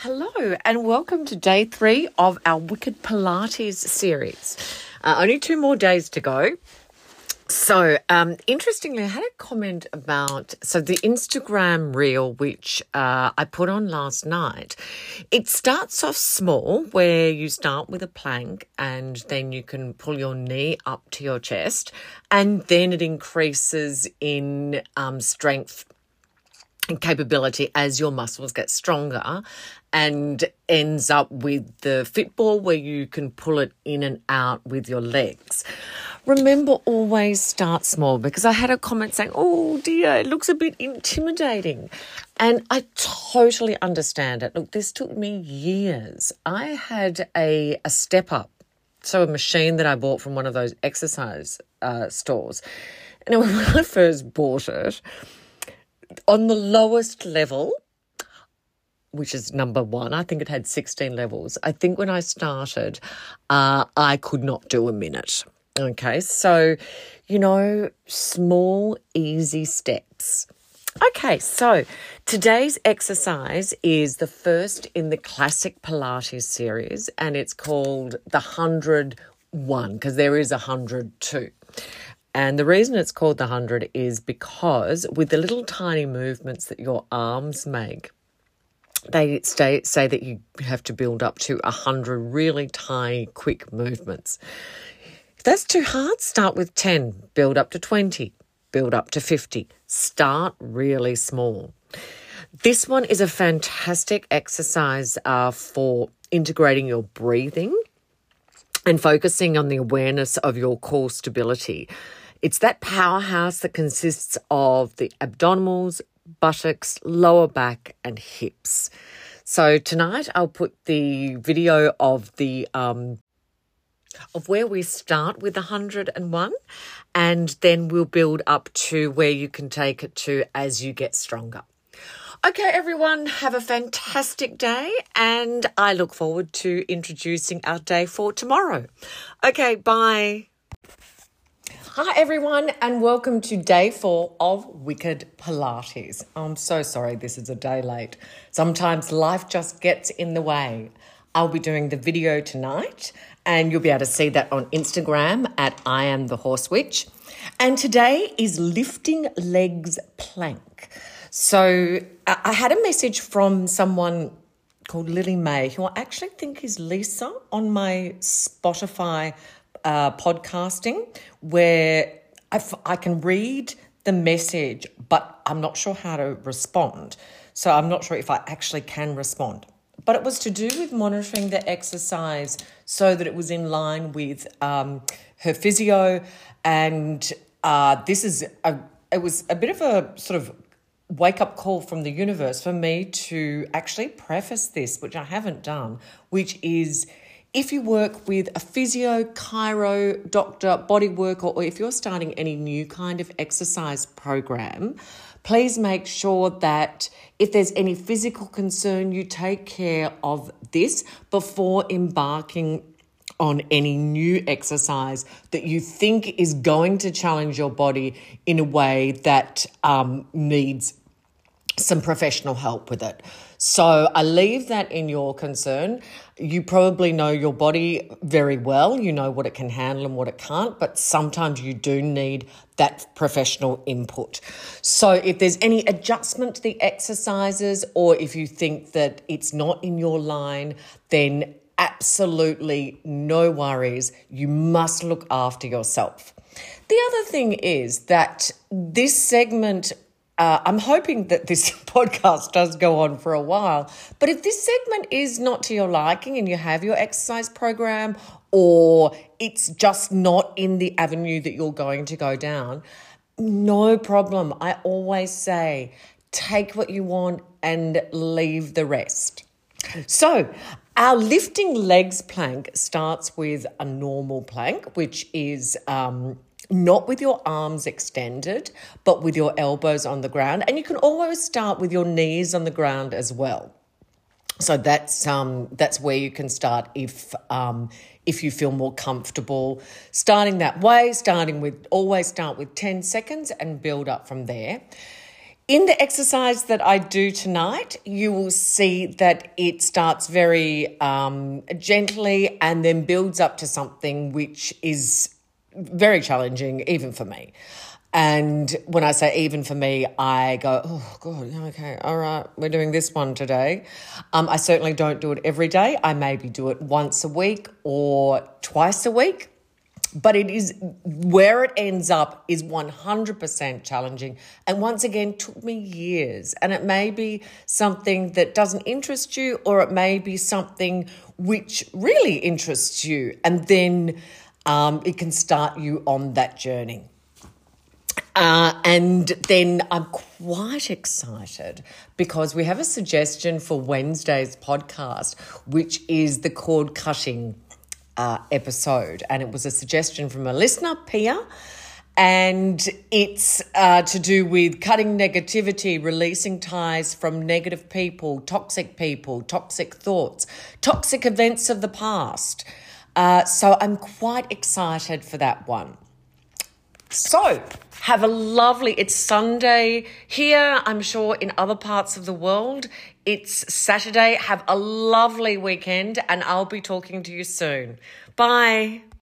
Hello, and welcome to day three of our Wicked Pilates series. Uh, only two more days to go. So, um, interestingly, I had a comment about so the Instagram reel, which uh, I put on last night. It starts off small, where you start with a plank, and then you can pull your knee up to your chest, and then it increases in um, strength capability as your muscles get stronger and ends up with the fitball where you can pull it in and out with your legs. Remember, always start small because I had a comment saying, Oh dear, it looks a bit intimidating. And I totally understand it. Look, this took me years. I had a, a step up, so a machine that I bought from one of those exercise uh, stores. And when I first bought it, on the lowest level, which is number one, I think it had 16 levels. I think when I started, uh, I could not do a minute. Okay, so, you know, small, easy steps. Okay, so today's exercise is the first in the classic Pilates series, and it's called the 101 because there is a 102. And the reason it's called the 100 is because with the little tiny movements that your arms make, they stay, say that you have to build up to 100 really tiny, quick movements. If that's too hard, start with 10, build up to 20, build up to 50. Start really small. This one is a fantastic exercise uh, for integrating your breathing and focusing on the awareness of your core stability. It's that powerhouse that consists of the abdominals, buttocks, lower back, and hips. So tonight I'll put the video of the um, of where we start with 101 and then we'll build up to where you can take it to as you get stronger. Okay, everyone, have a fantastic day, and I look forward to introducing our day for tomorrow. Okay, bye. Hi, everyone, and welcome to day four of Wicked Pilates. I'm so sorry this is a day late. Sometimes life just gets in the way. I'll be doing the video tonight, and you'll be able to see that on Instagram at I am the horse witch. And today is lifting legs plank. So I had a message from someone called Lily May, who I actually think is Lisa on my Spotify uh, podcasting where I, f- I can read the message, but I'm not sure how to respond. So I'm not sure if I actually can respond. But it was to do with monitoring the exercise so that it was in line with um, her physio. And uh, this is a, it was a bit of a sort of wake up call from the universe for me to actually preface this, which I haven't done, which is if you work with a physio, chiro, doctor, body worker, or if you're starting any new kind of exercise program, please make sure that if there's any physical concern, you take care of this before embarking on any new exercise that you think is going to challenge your body in a way that um, needs some professional help with it. So I leave that in your concern. You probably know your body very well. You know what it can handle and what it can't, but sometimes you do need that professional input. So if there's any adjustment to the exercises or if you think that it's not in your line, then absolutely no worries. You must look after yourself. The other thing is that this segment uh, I'm hoping that this podcast does go on for a while. But if this segment is not to your liking and you have your exercise program or it's just not in the avenue that you're going to go down, no problem. I always say take what you want and leave the rest. So, our lifting legs plank starts with a normal plank, which is um, not with your arms extended, but with your elbows on the ground. And you can always start with your knees on the ground as well. So that's um, that's where you can start if um, if you feel more comfortable starting that way. Starting with always start with ten seconds and build up from there. in the exercise that I do tonight, you will see that it starts very um, gently and then builds up to something which is very challenging, even for me. And when I say even for me, I go, oh, God, okay, all right, we're doing this one today. Um, I certainly don't do it every day. I maybe do it once a week or twice a week. But it is where it ends up is 100% challenging. And once again, took me years. And it may be something that doesn't interest you, or it may be something which really interests you. And then um, it can start you on that journey. Uh, and then I'm quite excited because we have a suggestion for Wednesday's podcast, which is the cord cutting uh, episode. And it was a suggestion from a listener, Pia. And it's uh, to do with cutting negativity, releasing ties from negative people, toxic people, toxic thoughts, toxic events of the past. Uh, so I'm quite excited for that one. So, have a lovely, it's Sunday here, I'm sure in other parts of the world. It's Saturday. Have a lovely weekend, and I'll be talking to you soon. Bye.